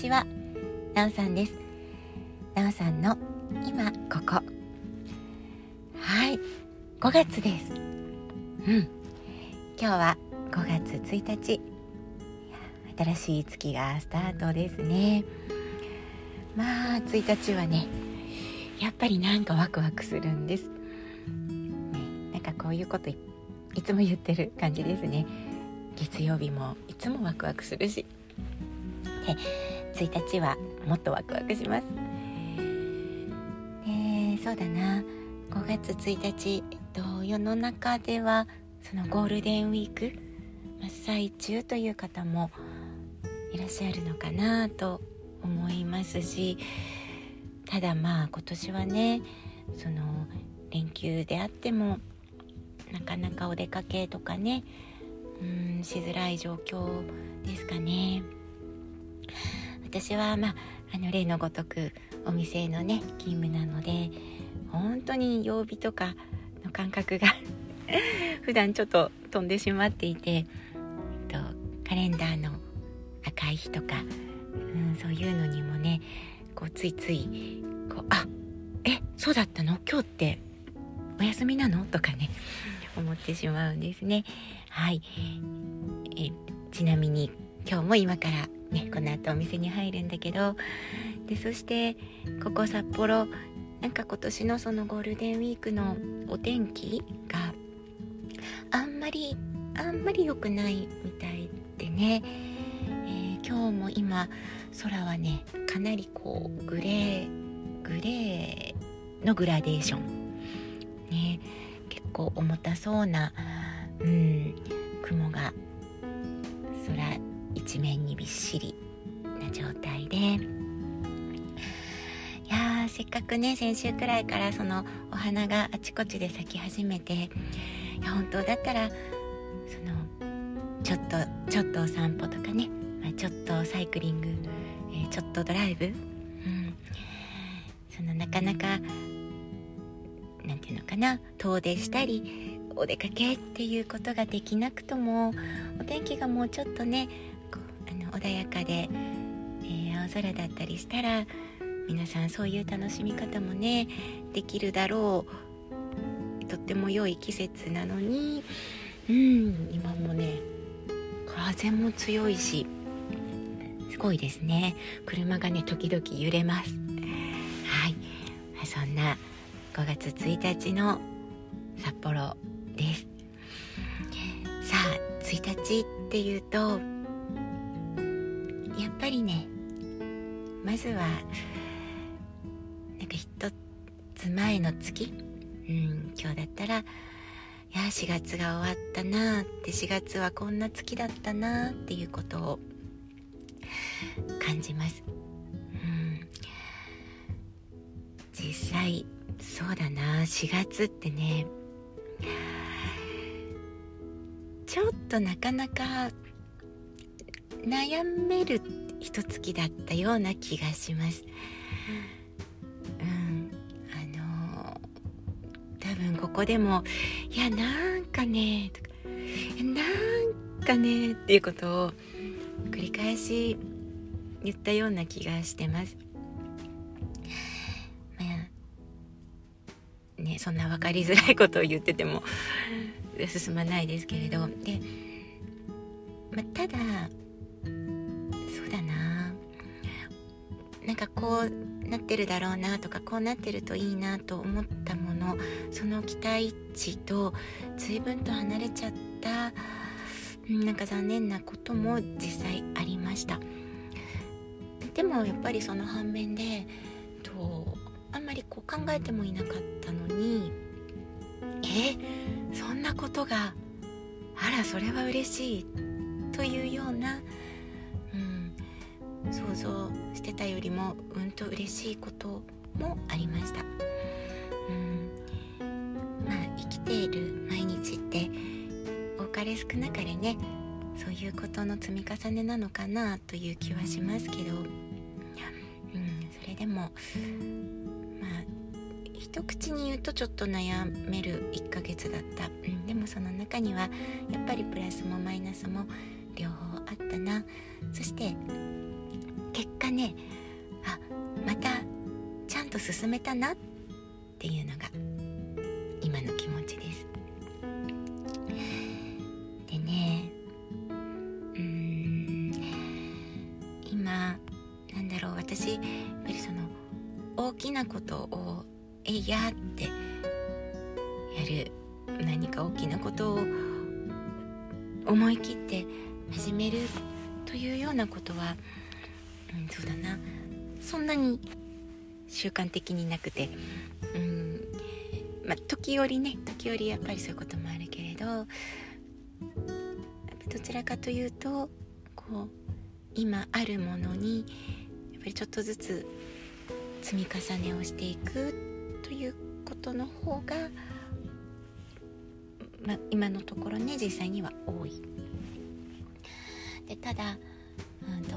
ちは。なおさんです。なおさんの今ここ。はい。5月です。うん。今日は5月1日。新しい月がスタートですね。まあ1日はねやっぱりなんかワクワクするんです、ね、なんかこういうこといつも言ってる感じですね。月曜日もいつもワクワクするし。で1日はもっとワクワクします。そうだな。5月1日、えっと、世の中ではそのゴールデンウィーク真っ最中という方もいらっしゃるのかなと思いますしただまあ今年はねその連休であってもなかなかお出かけとかねうんしづらい状況ですかね。私はまああの例のごとくお店のね勤務なので本当に曜日とかの感覚が 普段ちょっと飛んでしまっていてえっとカレンダーの赤い日とか、うん、そういうのにもねこうついついこうあえそうだったの？今日ってお休みなの？とかね思ってしまうんですね。はい。えちなみに今日も今からねこの後お店に入るんだけど。でそしてここ札幌なんか今年のそのゴールデンウィークのお天気があんまりあんまり良くないみたいでね、えー、今日も今空はねかなりこうグレーグレーのグラデーション。ね結構重たそうなうん雲が空一面にびっしりな状態で。いやせっかくね先週くらいからそのお花があちこちで咲き始めていや本当だったらそのちょっとちょっとお散歩とかね、まあ、ちょっとサイクリング、えー、ちょっとドライブ、うん、そのなかなかなんていうのかな遠出したりお出かけっていうことができなくともお天気がもうちょっとね穏やかで、えー、青空だったりしたら皆さんそういう楽しみ方もねできるだろう。とっても良い季節なのにうん今もね風も強いしすごいですね。車がね時々揺れます。はい。そんな5月1日の札幌です。さあ1日っていうとぱりねまずはなんか一つ前の月？うん今日だったらいや4月が終わったなって4月はこんな月だったなっていうことを感じます、うん、実際そうだな4月ってねちょっとなかなか悩める一月だったような気がします。うんあの多分ここでも「いやなんかね」とか「なんかね」っていうことを繰り返し言ったような気がしてます。ねそんな分かりづらいことを言ってても進まないですけれどで、まただなんかこうなってるだろうなとかこうなってるといいなと思ったものその期待値と随分と離れちゃったなんか残念なことも実際ありました。でもやっぱりその反面でとあんまりこう考えてもいなかったのにえそんなことがあらそれは嬉しいというような、想像してたよりもうんと嬉しいこともありました、うん、まあ生きている毎日って多かれ少なかれねそういうことの積み重ねなのかなという気はしますけど、うん、それでもまあ一口に言うとちょっと悩める1ヶ月だった、うん、でもその中にはやっぱりプラスもマイナスも両方あったな。そして結果ねあまたちゃんと進めたなっていうのが今の気持ちです。でねうん今なんだろう私やっぱりその大きなことを「えいや」ってやる何か大きなことを思い切って始めるというようなことは、うん、そうだな。そんなに習慣的になくて、うん。まあ、時折ね時折やっぱりそういうこともあるけれどどちらかというとこう今あるものにやっぱりちょっとずつ積み重ねをしていくということの方が、ま、今のところね実際には多い。でただ、うんと、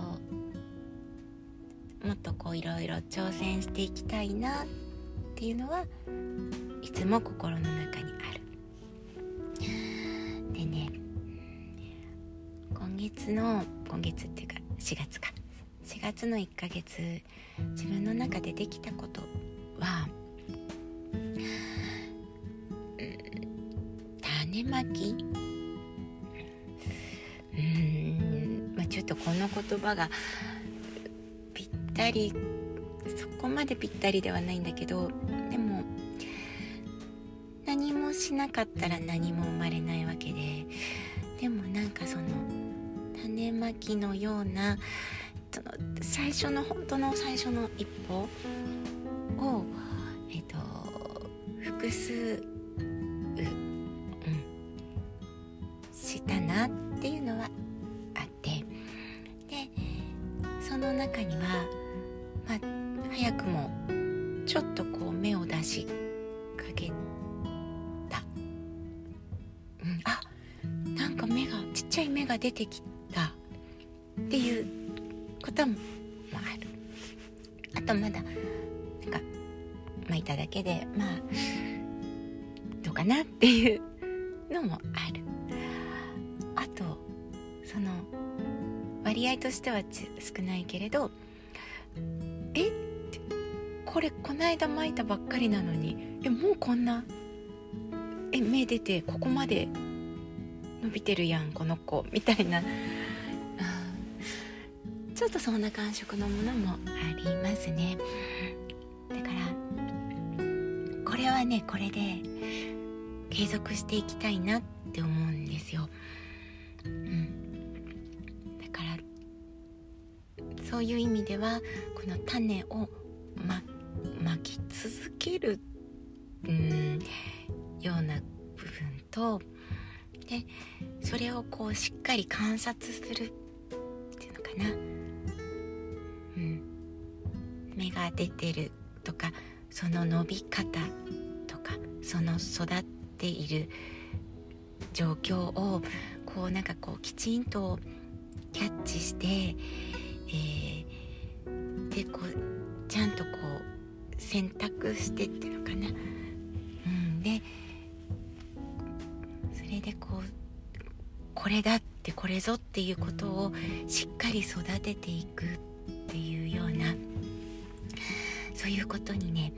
もっとこういろいろ挑戦していきたいなっていうのはいつも心の中にある。でね今月の今月っていうか4月か4月の1ヶ月自分の中でできたことは、うん、種まき？うんまあちょっとこの言葉がったりそこまでぴったりではないんだけどでも何もしなかったら何も生まれないわけででもなんかその種まきのようなその最初の本当の最初の一歩を、えっと、複数、うん、したなっていうのはあってでその中には、まあ、早くもちょっとこう目を出しかけた、うん、あなんか目がちっちゃい目が出てきた。っていうこともある。あとまだなんかまいただけでまあどうかなっていうのもある。あとその割合としては少ないけれどこれこないだ巻いたばっかりなのにえもうこんなえ目出てここまで伸びてるやんこの子みたいな。ちょっとそんな感触のものもありますね。だからこれはねこれで継続していきたいなって思うんですよ、うん、だからそういう意味ではこの種をまき続ける、うん、ような部分とでそれをこうしっかり観察するっていうのかな。うん。芽が出てるとかその伸び方とかその育っている状況をこうなんかこうきちんとキャッチして、えー、でこうちゃんとこう選択してっていうのかな。うん、でそれでこうこれだってこれぞっていうことをしっかり育てていくっていうようなそういうことにね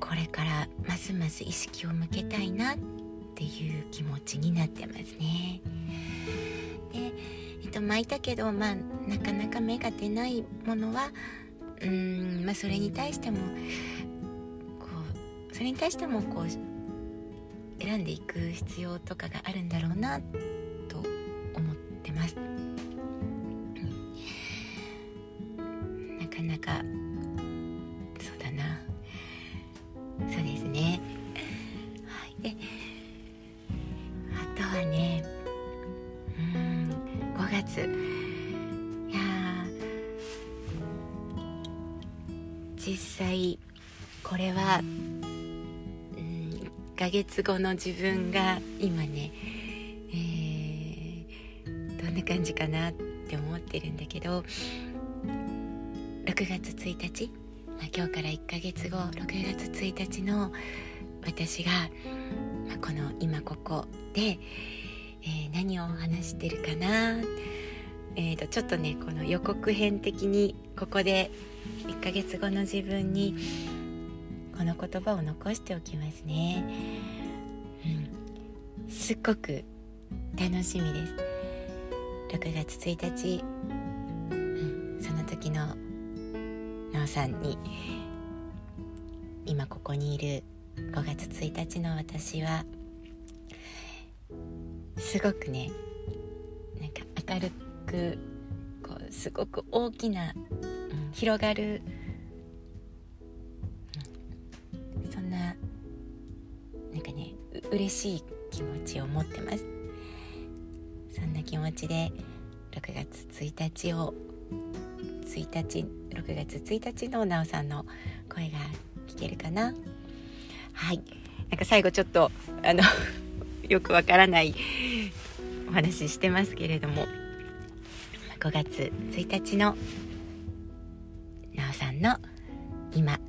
これからますます意識を向けたいなっていう気持ちになってますね。で、えっと、巻いたけど、まあ、なかなか芽が出ないものはうん、まあ、それに対してもこうそれに対してもこう選んでいく必要とかがあるんだろうなと思ってます。なかなかそうだなそうですね。はい、であとはねうん5月実際これは、うん、1ヶ月後の自分が今ね、えー、どんな感じかなって思ってるんだけど6月1日、まあ、今日から1ヶ月後6月1日の私が、まあ、この今ここで、えー、何を話してるかなえーと、ちょっとねこの予告編的にここで1ヶ月後の自分にこの言葉を残しておきますね、うん、すっごく楽しみです。6月1日、うん、その時のなおさんに今ここにいる5月1日の私はすごくねなんか明るくこうすごく大きな、広がる、うん、そんななんかね嬉しい気持ちを持ってます。そんな気持ちで6月1日を1日6月1日のなおさんの声が聞けるかな？はい。なんか最後ちょっとあの よくわからないお話ししてますけれども。5月1日のんの今。